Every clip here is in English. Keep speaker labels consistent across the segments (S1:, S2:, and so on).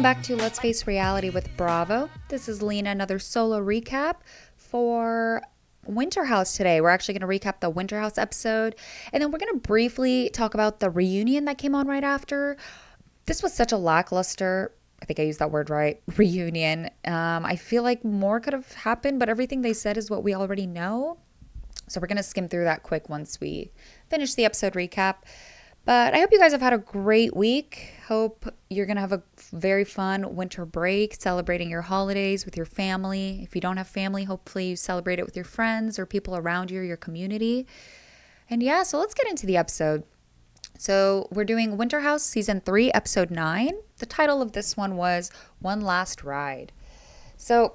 S1: Welcome back to Let's Face Reality with Bravo. This is Leena, another solo recap for Winter House today. We're actually going to recap the Winter House episode, and then we're going to briefly talk about the reunion that came on right after. This was such a lackluster, I think I used that word right, reunion. Um, I feel like more could have happened, but everything they said is what we already know. So we're going to skim through that quick once we finish the episode recap. But I hope you guys have had a great week. Hope you're going to have a very fun winter break, celebrating your holidays with your family. If you don't have family, hopefully you celebrate it with your friends or people around you, or your community. And yeah, so let's get into the episode. So we're doing Winter House season three, episode nine. The title of this one was One Last Ride. So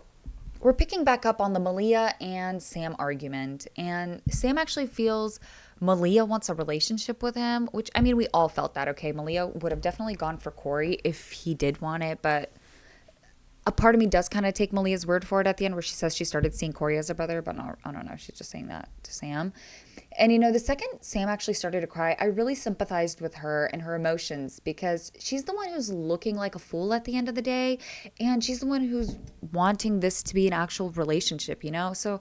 S1: we're picking back up on the Malia and Sam argument. And Sam actually feels Malia wants a relationship with him, which I mean, we all felt that, okay? Malia would have definitely gone for Corey if he did want it, but a part of me does kind of take Malia's word for it at the end where she says she started seeing Corey as a brother, but I don't know. She's just saying that to Sam. And you know, the second Sam actually started to cry, I really sympathized with her and her emotions because she's the one who's looking like a fool at the end of the day. And she's the one who's wanting this to be an actual relationship, you know? So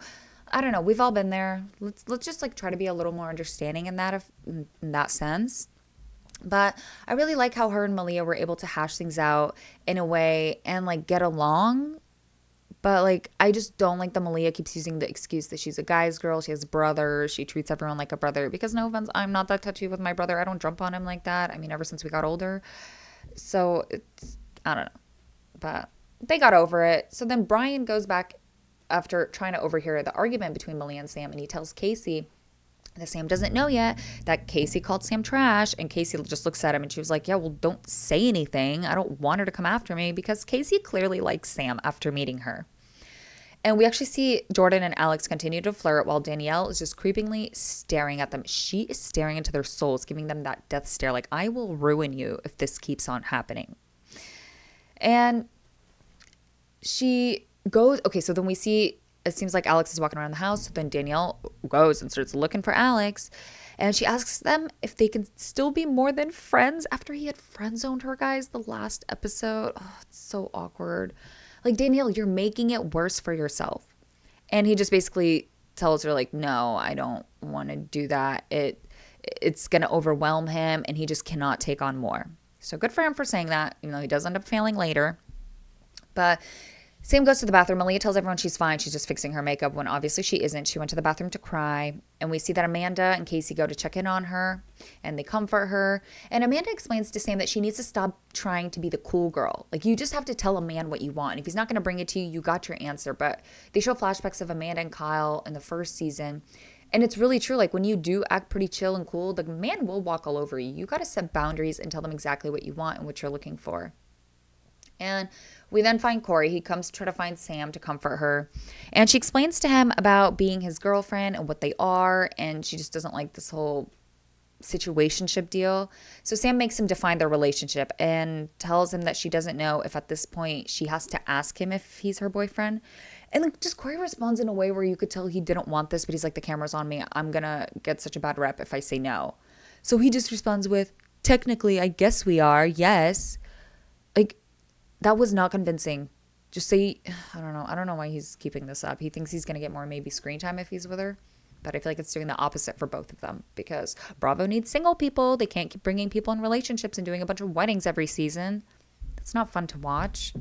S1: I don't know. We've all been there. Let's let's just like try to be a little more understanding in that if, in that sense. But I really like how her and Malia were able to hash things out in a way and like get along. But like I just don't like that Malia keeps using the excuse that she's a guy's girl, she has brothers, she treats everyone like a brother. Because no offense, I'm not that touchy with my brother. I don't jump on him like that. I mean, ever since we got older. So it's I don't know. But they got over it. So then Brian goes back after trying to overhear the argument between Malia and Sam, and he tells Casey that Sam doesn't know yet that Casey called Sam trash. And Casey just looks at him and she was like, Yeah, well, don't say anything. I don't want her to come after me because Casey clearly likes Sam after meeting her. And we actually see Jordan and Alex continue to flirt while Danielle is just creepingly staring at them. She is staring into their souls, giving them that death stare like, I will ruin you if this keeps on happening. And she goes, okay, so then we see it seems like Alex is walking around the house. So then Danielle goes and starts looking for Alex. And she asks them if they can still be more than friends after he had friend zoned her, guys, the last episode. Oh, it's so awkward. Like, Danielle, you're making it worse for yourself. And he just basically tells her, like, no, I don't want to do that. It it's gonna overwhelm him and he just cannot take on more. So good for him for saying that, even though he does end up failing later. But Sam goes to the bathroom. Malia tells everyone she's fine. She's just fixing her makeup when obviously she isn't. She went to the bathroom to cry. And we see that Amanda and Casey go to check in on her and they comfort her. And Amanda explains to Sam that she needs to stop trying to be the cool girl. Like, you just have to tell a man what you want. And if he's not going to bring it to you, you got your answer. But they show flashbacks of Amanda and Kyle in the first season. And it's really true. Like, when you do act pretty chill and cool, the man will walk all over you. You got to set boundaries and tell them exactly what you want and what you're looking for. And we then find Corey. He comes to try to find Sam to comfort her. And she explains to him about being his girlfriend and what they are. And she just doesn't like this whole situationship deal. So Sam makes him define their relationship and tells him that she doesn't know if at this point she has to ask him if he's her boyfriend. And like just Corey responds in a way where you could tell he didn't want this, but he's like, the camera's on me. I'm gonna get such a bad rep if I say no. So he just responds with, technically, I guess we are, yes. Like that was not convincing. Just say, I don't know. I don't know why he's keeping this up. He thinks he's going to get more maybe screen time if he's with her. But I feel like it's doing the opposite for both of them because Bravo needs single people. They can't keep bringing people in relationships and doing a bunch of weddings every season. That's not fun to watch.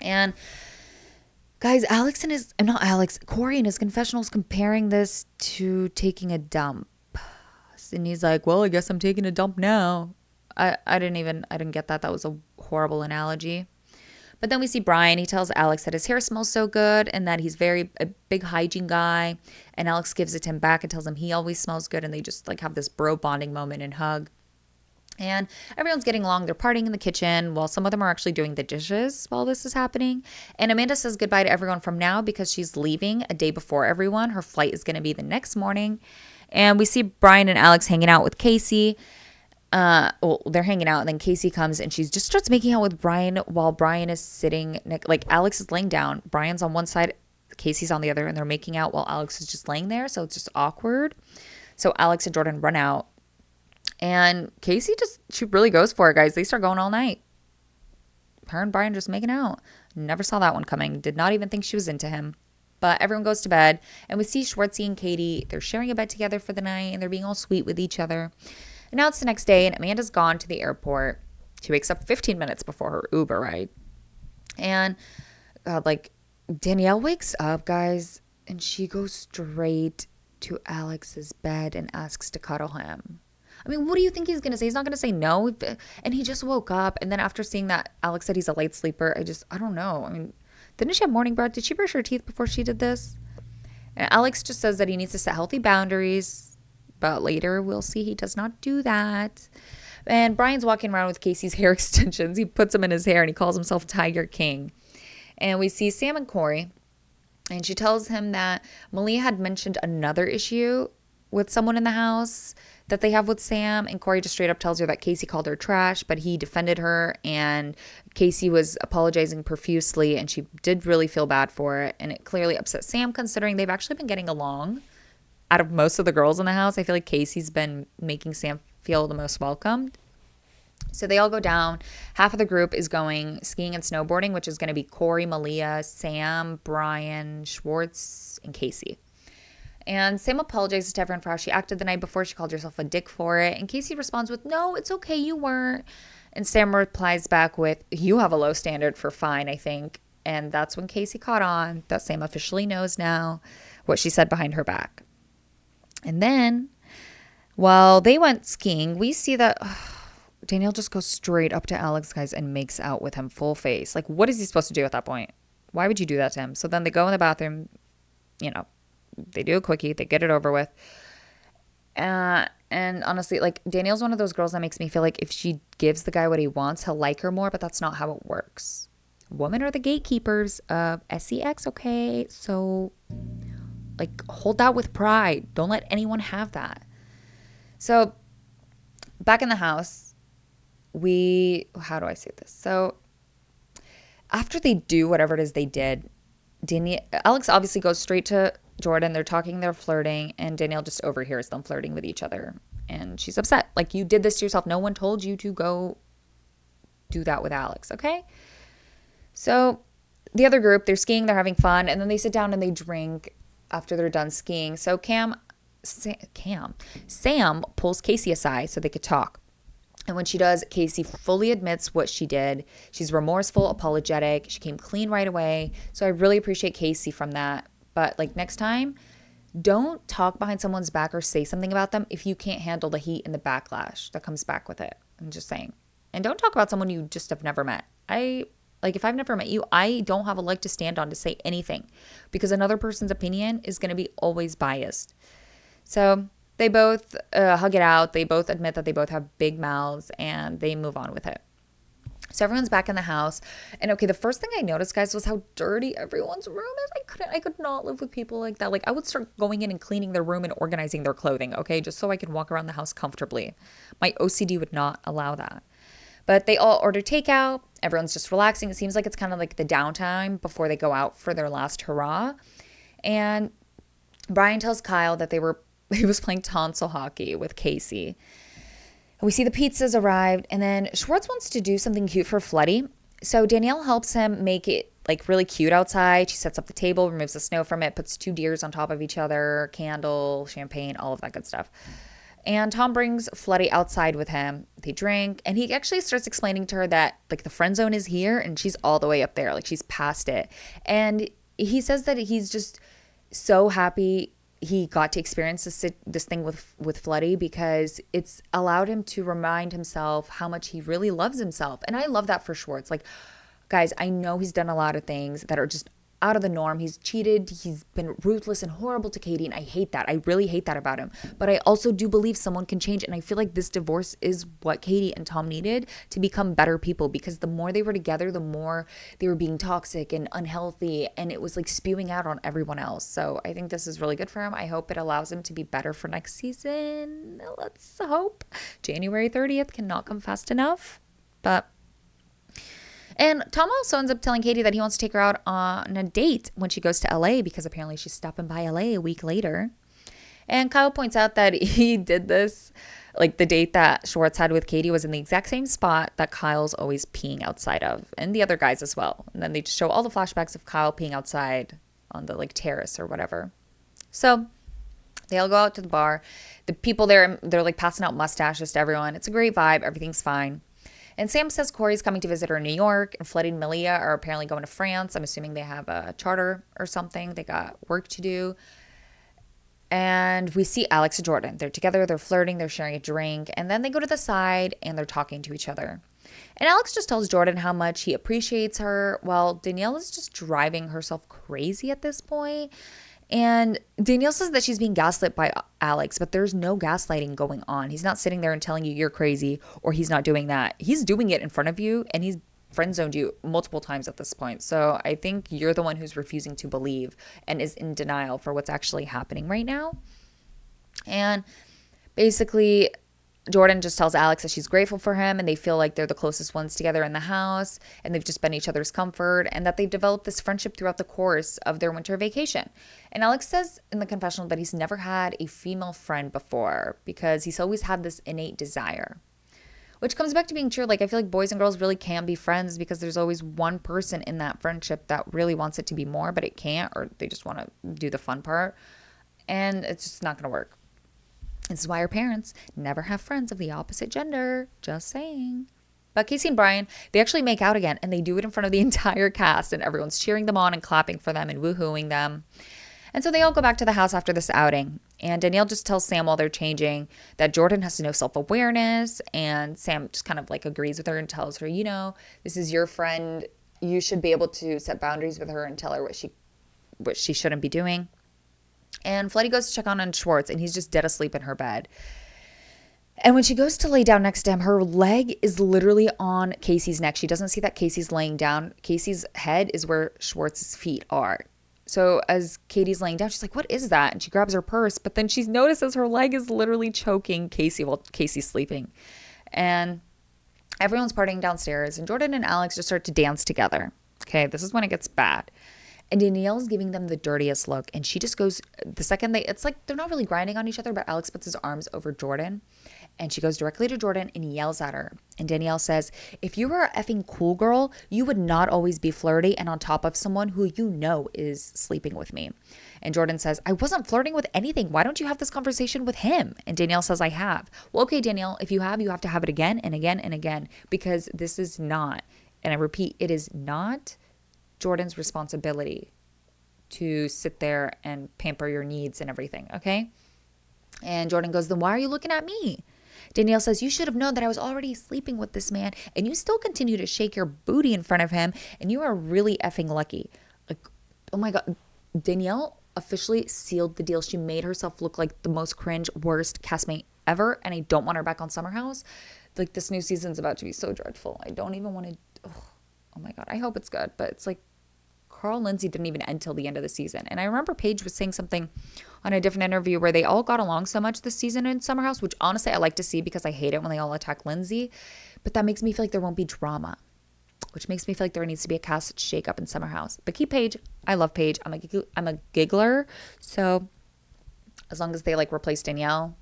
S1: And guys, Alex and his, I'm not Alex, Corey and his confessionals comparing this to taking a dump. And he's like, well, I guess I'm taking a dump now. I, I didn't even, I didn't get that. That was a horrible analogy. But then we see Brian. He tells Alex that his hair smells so good and that he's very a big hygiene guy. And Alex gives it to him back and tells him he always smells good. And they just like have this bro bonding moment and hug. And everyone's getting along. They're partying in the kitchen while some of them are actually doing the dishes while this is happening. And Amanda says goodbye to everyone from now because she's leaving a day before everyone. Her flight is going to be the next morning. And we see Brian and Alex hanging out with Casey uh well they're hanging out and then casey comes and she just starts making out with brian while brian is sitting like alex is laying down brian's on one side casey's on the other and they're making out while alex is just laying there so it's just awkward so alex and jordan run out and casey just she really goes for it guys they start going all night her and Brian just making out. Never saw that one coming. Did not even think she was into him. But everyone goes to bed, and we see Schwartzy and Katie. They're sharing a bed together for the night, and they're being all sweet with each other. It's the next day, and Amanda's gone to the airport. She wakes up 15 minutes before her Uber ride. And God, like Danielle wakes up, guys, and she goes straight to Alex's bed and asks to cuddle him. I mean, what do you think he's gonna say? He's not gonna say no. And he just woke up, and then after seeing that Alex said he's a light sleeper, I just I don't know. I mean, didn't she have morning breath? Did she brush her teeth before she did this? And Alex just says that he needs to set healthy boundaries, but later we'll see he does not do that. And Brian's walking around with Casey's hair extensions. He puts them in his hair and he calls himself Tiger King. And we see Sam and Corey, and she tells him that Malia had mentioned another issue with someone in the house that they have with Sam. And Corey just straight up tells her that Casey called her trash, but he defended her. And Casey was apologizing profusely, and she did really feel bad for it. And it clearly upset Sam, considering they've actually been getting along. Out of most of the girls in the house, I feel like Casey's been making Sam feel the most welcomed. So they all go down. Half of the group is going skiing and snowboarding, which is going to be Corey, Malia, Sam, Brian, Schwartz, and Casey. And Sam apologizes to everyone for how she acted the night before. She called herself a dick for it. And Casey responds with, No, it's okay, you weren't. And Sam replies back with, You have a low standard for fine, I think. And that's when Casey caught on that Sam officially knows now what she said behind her back. And then, while they went skiing, we see that. Danielle just goes straight up to Alex, guys, and makes out with him full face. Like, what is he supposed to do at that point? Why would you do that to him? So then they go in the bathroom, you know, they do a quickie, they get it over with. Uh, and honestly, like Danielle's one of those girls that makes me feel like if she gives the guy what he wants, he'll like her more, but that's not how it works. Women are the gatekeepers of sex, okay? So, like, hold that with pride. Don't let anyone have that. So, back in the house, we, how do I say this? So, after they do whatever it is they did, Danielle, Alex obviously goes straight to Jordan. They're talking, they're flirting, and Danielle just overhears them flirting with each other. And she's upset. Like, you did this to yourself. No one told you to go do that with Alex, okay? So, the other group, they're skiing, they're having fun, and then they sit down and they drink after they're done skiing. So, Cam, Cam, Sam pulls Casey aside so they could talk. And when she does, Casey fully admits what she did. She's remorseful, apologetic. She came clean right away. So I really appreciate Casey from that. But like next time, don't talk behind someone's back or say something about them if you can't handle the heat and the backlash that comes back with it. I'm just saying. And don't talk about someone you just have never met. I like if I've never met you, I don't have a leg to stand on to say anything because another person's opinion is going to be always biased. So they both uh, hug it out. They both admit that they both have big mouths and they move on with it. So everyone's back in the house. And okay, the first thing I noticed, guys, was how dirty everyone's room is. I couldn't, I could not live with people like that. Like, I would start going in and cleaning their room and organizing their clothing, okay, just so I could walk around the house comfortably. My OCD would not allow that. But they all order takeout. Everyone's just relaxing. It seems like it's kind of like the downtime before they go out for their last hurrah. And Brian tells Kyle that they were he was playing tonsil hockey with Casey. We see the pizzas arrived, and then Schwartz wants to do something cute for Floody. So Danielle helps him make it like really cute outside. She sets up the table, removes the snow from it, puts two deers on top of each other, candle, champagne, all of that good stuff. And Tom brings Floody outside with him. They drink, and he actually starts explaining to her that like the friend zone is here and she's all the way up there, like she's past it. And he says that he's just so happy he got to experience this this thing with with Floody because it's allowed him to remind himself how much he really loves himself. And I love that for Schwartz. Like guys, I know he's done a lot of things that are just out of the norm. He's cheated. He's been ruthless and horrible to Katie. And I hate that. I really hate that about him. But I also do believe someone can change. And I feel like this divorce is what Katie and Tom needed to become better people because the more they were together, the more they were being toxic and unhealthy. And it was like spewing out on everyone else. So I think this is really good for him. I hope it allows him to be better for next season. Let's hope. January 30th cannot come fast enough. But and Tom also ends up telling Katie that he wants to take her out on a date when she goes to LA because apparently she's stopping by LA a week later. And Kyle points out that he did this Like the date that Schwartz had with Katie was in the exact same spot that Kyle's always peeing outside of, and the other guys as well. And then they just show all the flashbacks of Kyle peeing outside on the like terrace or whatever. So they all go out to the bar. The people there, they're like passing out mustaches to everyone. It's a great vibe. Everything's fine. And Sam says Corey's coming to visit her in New York, and Floody and are apparently going to France. I'm assuming they have a charter or something. They got work to do. And we see Alex and Jordan. They're together, they're flirting, they're sharing a drink, and then they go to the side and they're talking to each other. And Alex just tells Jordan how much he appreciates her, while Danielle is just driving herself crazy at this point. And Danielle says that she's being gaslit by Alex, but there's no gaslighting going on. He's not sitting there and telling you you're crazy or he's not doing that. He's doing it in front of you and he's friend zoned you multiple times at this point. So I think you're the one who's refusing to believe and is in denial for what's actually happening right now. And basically, Jordan just tells Alex that she's grateful for him and they feel like they're the closest ones together in the house and they've just been each other's comfort and that they've developed this friendship throughout the course of their winter vacation. And Alex says in the confessional that he's never had a female friend before because he's always had this innate desire. Which comes back to being true. Like, I feel like boys and girls really can be friends because there's always one person in that friendship that really wants it to be more, but it can't, or they just want to do the fun part. And it's just not going to work. This is why our parents never have friends of the opposite gender. Just saying. But Casey and Brian, they actually make out again and they do it in front of the entire cast and everyone's cheering them on and clapping for them and woohooing them. And so they all go back to the house after this outing. And Danielle just tells Sam while they're changing that Jordan has to know self awareness. And Sam just kind of like agrees with her and tells her, you know, this is your friend. You should be able to set boundaries with her and tell her what she what she shouldn't be doing. And Floody goes to check on on Schwartz, and he's just dead asleep in her bed. And when she goes to lay down next to him, her leg is literally on Casey's neck. She doesn't see that Casey's laying down. Casey's head is where Schwartz's feet are. So as Katie's laying down, she's like, What is that? And she grabs her purse, but then she notices her leg is literally choking Casey while Casey's sleeping. And everyone's partying downstairs, and Jordan and Alex just start to dance together. Okay, this is when it gets bad. And Danielle's giving them the dirtiest look. And she just goes, the second they, it's like they're not really grinding on each other, but Alex puts his arms over Jordan. And she goes directly to Jordan and yells at her. And Danielle says, If you were a effing cool girl, you would not always be flirty and on top of someone who you know is sleeping with me. And Jordan says, I wasn't flirting with anything. Why don't you have this conversation with him? And Danielle says, I have. Well, okay, Danielle, if you have, you have to have it again and again and again because this is not, and I repeat, it is not Jordan's responsibility to sit there and pamper your needs and everything, okay? And Jordan goes, Then why are you looking at me? Danielle says, You should have known that I was already sleeping with this man, and you still continue to shake your booty in front of him, and you are really effing lucky. Like, oh my God. Danielle officially sealed the deal. She made herself look like the most cringe, worst castmate ever, and I don't want her back on Summer House. Like, this new season's about to be so dreadful. I don't even want to. Oh, oh my God. I hope it's good, but it's like Carl Lindsay didn't even end till the end of the season. And I remember Paige was saying something on a different interview where they all got along so much this season in Summer House, which honestly I like to see because I hate it when they all attack Lindsay. But that makes me feel like there won't be drama, which makes me feel like there needs to be a cast shakeup in Summer House. But keep Paige. I love Paige. I'm a I'm a giggler, so as long as they like replace Danielle,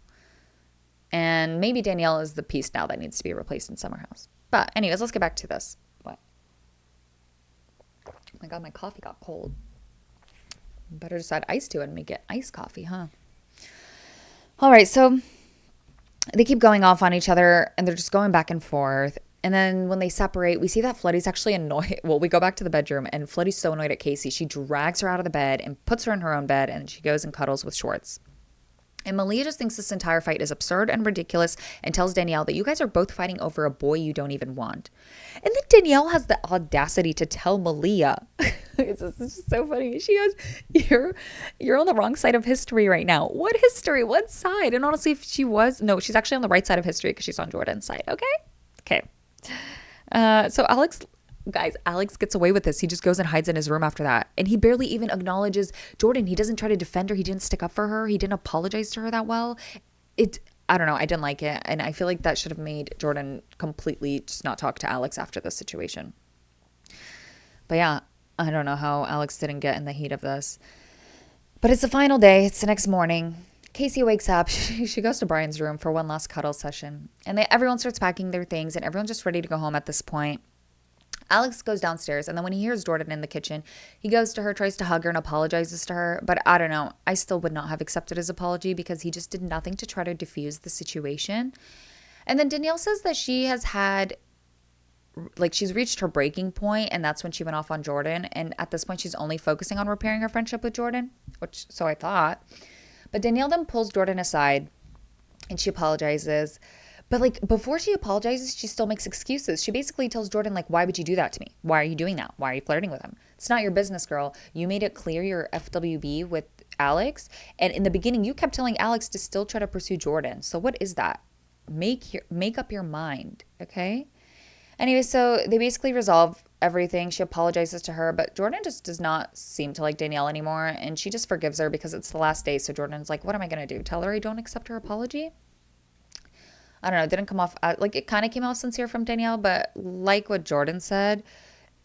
S1: and maybe Danielle is the piece now that needs to be replaced in Summer House. But anyways, let's get back to this. My god, my coffee got cold. Better just add ice to it and make it iced coffee, huh? All right, so they keep going off on each other and they're just going back and forth. And then when they separate, we see that Floody's actually annoyed. Well, we go back to the bedroom and Floody's so annoyed at Casey. She drags her out of the bed and puts her in her own bed and she goes and cuddles with Schwartz. And Malia just thinks this entire fight is absurd and ridiculous and tells Danielle that you guys are both fighting over a boy you don't even want. And then Danielle has the audacity to tell Malia, it's, it's just so funny. She goes, "You're you're on the wrong side of history right now. What history? What side?" And honestly, if she was, no, she's actually on the right side of history because she's on Jordan's side. Okay, okay. Uh, so Alex guys, Alex gets away with this. He just goes and hides in his room after that. And he barely even acknowledges Jordan. He doesn't try to defend her. He didn't stick up for her. He didn't apologize to her that well. It I don't know. I didn't like it. And I feel like that should have made Jordan completely just not talk to Alex after this situation. But yeah, I don't know how Alex didn't get in the heat of this. But it's the final day. It's the next morning. Casey wakes up. She, goes to Brian's room for one last cuddle session. And they, everyone starts packing their things, and everyone's just ready to go home at this point. Alex goes downstairs, and then when he hears Jordan in the kitchen, he goes to her, tries to hug her, and apologizes to her. But I don't know. I still would not have accepted his apology because he just did nothing to try to diffuse the situation. And then Danielle says that she has had like she's reached her breaking point and that's when she went off on Jordan and at this point she's only focusing on repairing her friendship with Jordan, which so I thought. But Danielle then pulls Jordan aside and she apologizes. But like before she apologizes, she still makes excuses. She basically tells Jordan like, "Why would you do that to me? Why are you doing that? Why are you flirting with him? It's not your business, girl. You made it clear you're FWB with Alex, and in the beginning, you kept telling Alex to still try to pursue Jordan. So what is that? Make your make up your mind, okay?" Anyway, so they basically resolve everything. She apologizes to her, but Jordan just does not seem to like Danielle anymore, and she just forgives her because it's the last day. So Jordan's like, "What am I gonna do? Tell her I don't accept her apology?" I don't know, it didn't come off uh, like it kind of came off sincere from Danielle, but like what Jordan said,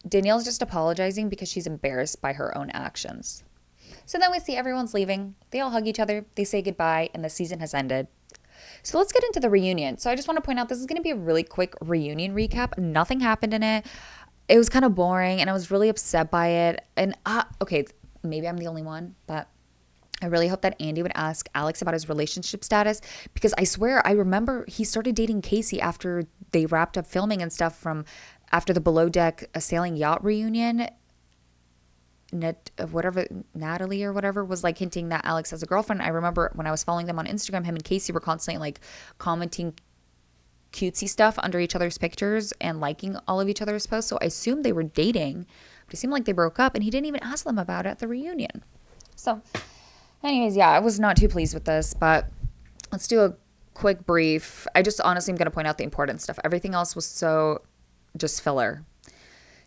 S1: Danielle's just apologizing because she's embarrassed by her own actions. So then we see everyone's leaving. They all hug each other, they say goodbye, and the season has ended. So let's get into the reunion. So I just want to point out this is going to be a really quick reunion recap. Nothing happened in it. It was kind of boring and I was really upset by it. And uh, okay, maybe I'm the only one, but I really hope that Andy would ask Alex about his relationship status because I swear I remember he started dating Casey after they wrapped up filming and stuff from after the below deck a sailing yacht reunion. Net, uh, whatever Natalie or whatever was like hinting that Alex has a girlfriend. I remember when I was following them on Instagram, him and Casey were constantly like commenting cutesy stuff under each other's pictures and liking all of each other's posts. So I assumed they were dating, but it seemed like they broke up and he didn't even ask them about it at the reunion. So Anyways, yeah, I was not too pleased with this, but let's do a quick brief. I just honestly am going to point out the important stuff. Everything else was so just filler.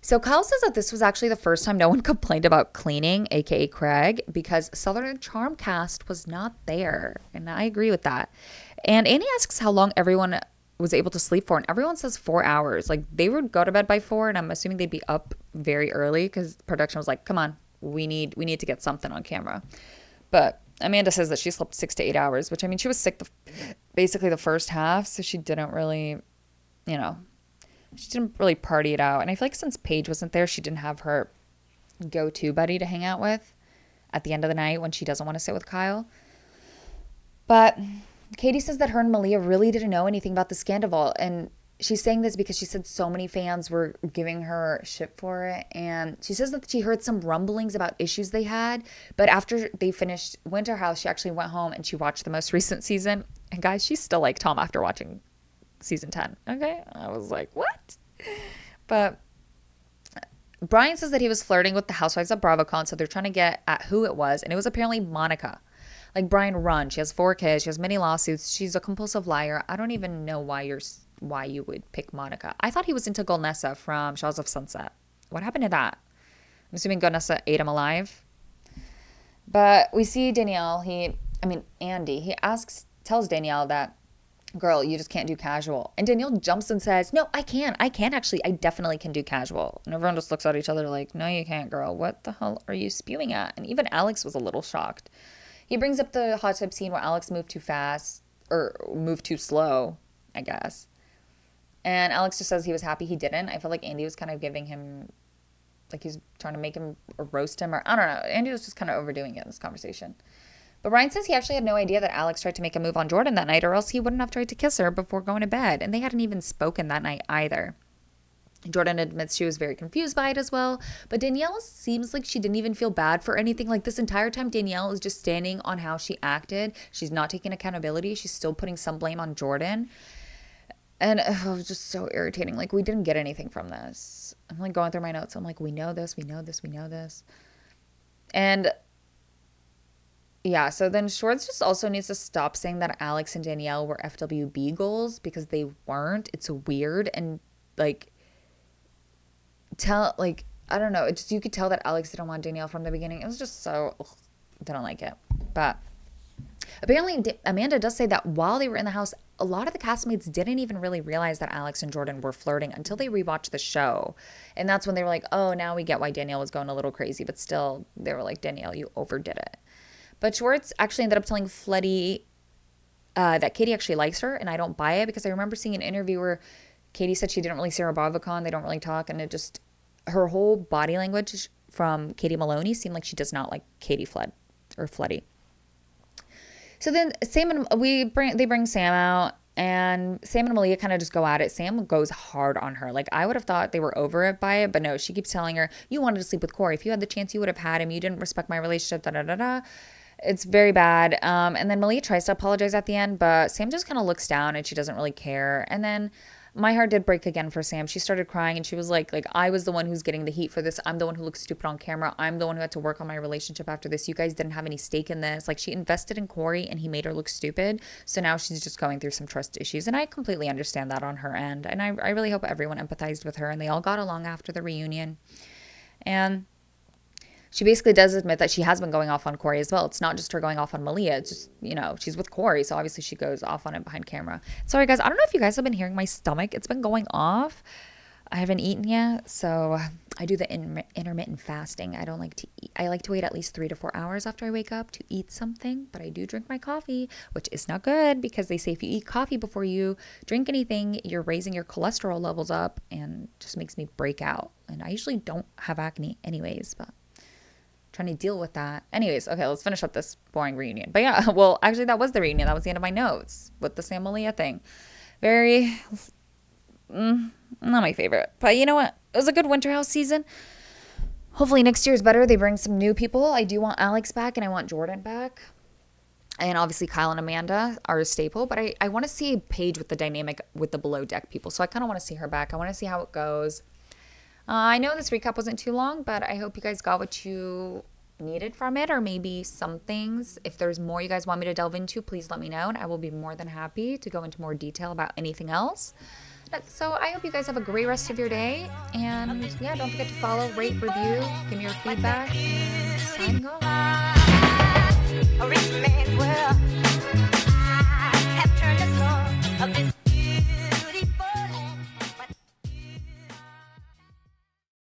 S1: So Kyle says that this was actually the first time no one complained about cleaning, aka Craig, because Southern Charm cast was not there. And I agree with that. And Annie asks how long everyone was able to sleep for, and everyone says four hours. Like they would go to bed by four, and I'm assuming they'd be up very early because production was like, "Come on, we need we need to get something on camera." But Amanda says that she slept six to eight hours, which I mean, she was sick the, basically the first half, so she didn't really, you know, she didn't really party it out. And I feel like since Paige wasn't there, she didn't have her go to buddy to hang out with at the end of the night when she doesn't want to sit with Kyle. But Katie says that her and Malia really didn't know anything about the scandal, and she's saying this because she said so many fans were giving her shit for it. And she says that she heard some rumblings about issues they had. But after they finished Winter House, she actually went home and she watched the most recent season. And guys, she's still like Tom after watching season 10. Okay. I was like, what? But Brian says that he was flirting with the housewives of BravoCon. So they're trying to get at who it was. And it was apparently Monica. Like Brian run. She has four kids. She has many lawsuits. She's a compulsive liar. I don't even know why you're why you would pick Monica. I thought he was into Golnesa from Shahs of Sunset. What happened to that? I'm assuming Golnesa ate him alive. But we see Danielle, he, I mean, Andy, he asks, tells Danielle that, girl, you just can't do casual. And Danielle jumps and says, no, I can. I can actually. I definitely can do casual. And everyone just looks at each other like, no, you can't, girl. What the hell are you spewing at? And even Alex was a little shocked. He brings up the hot tub scene where Alex moved too fast or moved too slow, I guess. And Alex just says he was happy he didn't. I feel like Andy was kind of giving him, like he's trying to make him roast him, or I don't know. Andy was just kind of overdoing it in this conversation. But Ryan says he actually had no idea that Alex tried to make a move on Jordan that night, or else he wouldn't have tried to kiss her before going to bed. And they hadn't even spoken that night either. Jordan admits she was very confused by it as well, but Danielle seems like she didn't even feel bad for anything. Like this entire time, Danielle is just standing on how she acted. She's not taking accountability. She's still putting some blame on Jordan. And it was just so irritating. Like, we didn't get anything from this. I'm like going through my notes. I'm like, we know this, we know this, we know this. And yeah, so then Schwartz just also needs to stop saying that Alex and Danielle were FWB goals because they weren't. It's weird. And like, tell, like, I don't know. It just, you could tell that Alex didn't want Danielle from the beginning. It was just so, ugh, didn't like it. But apparently, Amanda does say that while they were in the house, a lot of the castmates didn't even really realize that Alex and Jordan were flirting until they rewatched the show. And that's when they were like, oh, now we get why Danielle was going a little crazy. But still, they were like, Danielle, you overdid it. But Schwartz actually ended up telling Floody uh, that Katie actually likes her, and I don't buy it because I remember seeing an interview where Katie said she didn't really see her BravoCon. They don't really talk, and it just her whole body language from Katie Maloney seemed like she does not like Katie Flood or Floody. So then Sam and we bring they bring Sam out and Sam and Malia kind of just go at it. Sam goes hard on her. Like I would have thought they were over it by it, but no, she keeps telling her, "You wanted to sleep with Corey. If you had the chance, you would have had him. You didn't respect my relationship." Da da da da. It's very bad. Um, and then Malia tries to apologize at the end, but Sam just kind of looks down and she doesn't really care. And then my heart did break again for Sam. She started crying and she was like, like I was the one who's getting the heat for this. I'm the one who looks stupid on camera. I'm the one who had to work on my relationship after this. You guys didn't have any stake in this. Like she invested in Corey and he made her look stupid. So now she's just going through some trust issues. And I completely understand that on her end. And I, I really hope everyone empathized with her and they all got along after the reunion. And she basically does admit that she has been going off on Corey as well. It's not just her going off on Malia. It's just, you know, she's with Corey. So obviously she goes off on it behind camera. Sorry, guys. I don't know if you guys have been hearing my stomach. It's been going off. I haven't eaten yet. So I do the intermittent fasting. I don't like to eat. I like to wait at least three to four hours after I wake up to eat something. But I do drink my coffee, which is not good because they say if you eat coffee before you drink anything, you're raising your cholesterol levels up and just makes me break out. And I usually don't have acne anyways, but trying to deal with that. Anyways, okay, let's finish up this boring reunion. But yeah, well, actually, that was the reunion. That was the end of my notes with the Sam Malia thing. Very, mm, not my favorite. But you know what? It was a good Winter House season. Hopefully next year is better. They bring some new people. I do want Alex back and I want Jordan back. And obviously Kyle and Amanda are a staple, but I, I want to see Paige with the dynamic with the below deck people. So I kind of want to see her back. I want to see how it goes. Uh, I know this recap wasn't too long, but I hope you guys got what you needed from it, or maybe some things. If there's more you guys want me to delve into, please let me know, and I will be more than happy to go into more detail about anything else. So I hope you guys have a great rest of your day, and yeah, don't forget to follow, rate, review, give me your feedback, and signing off.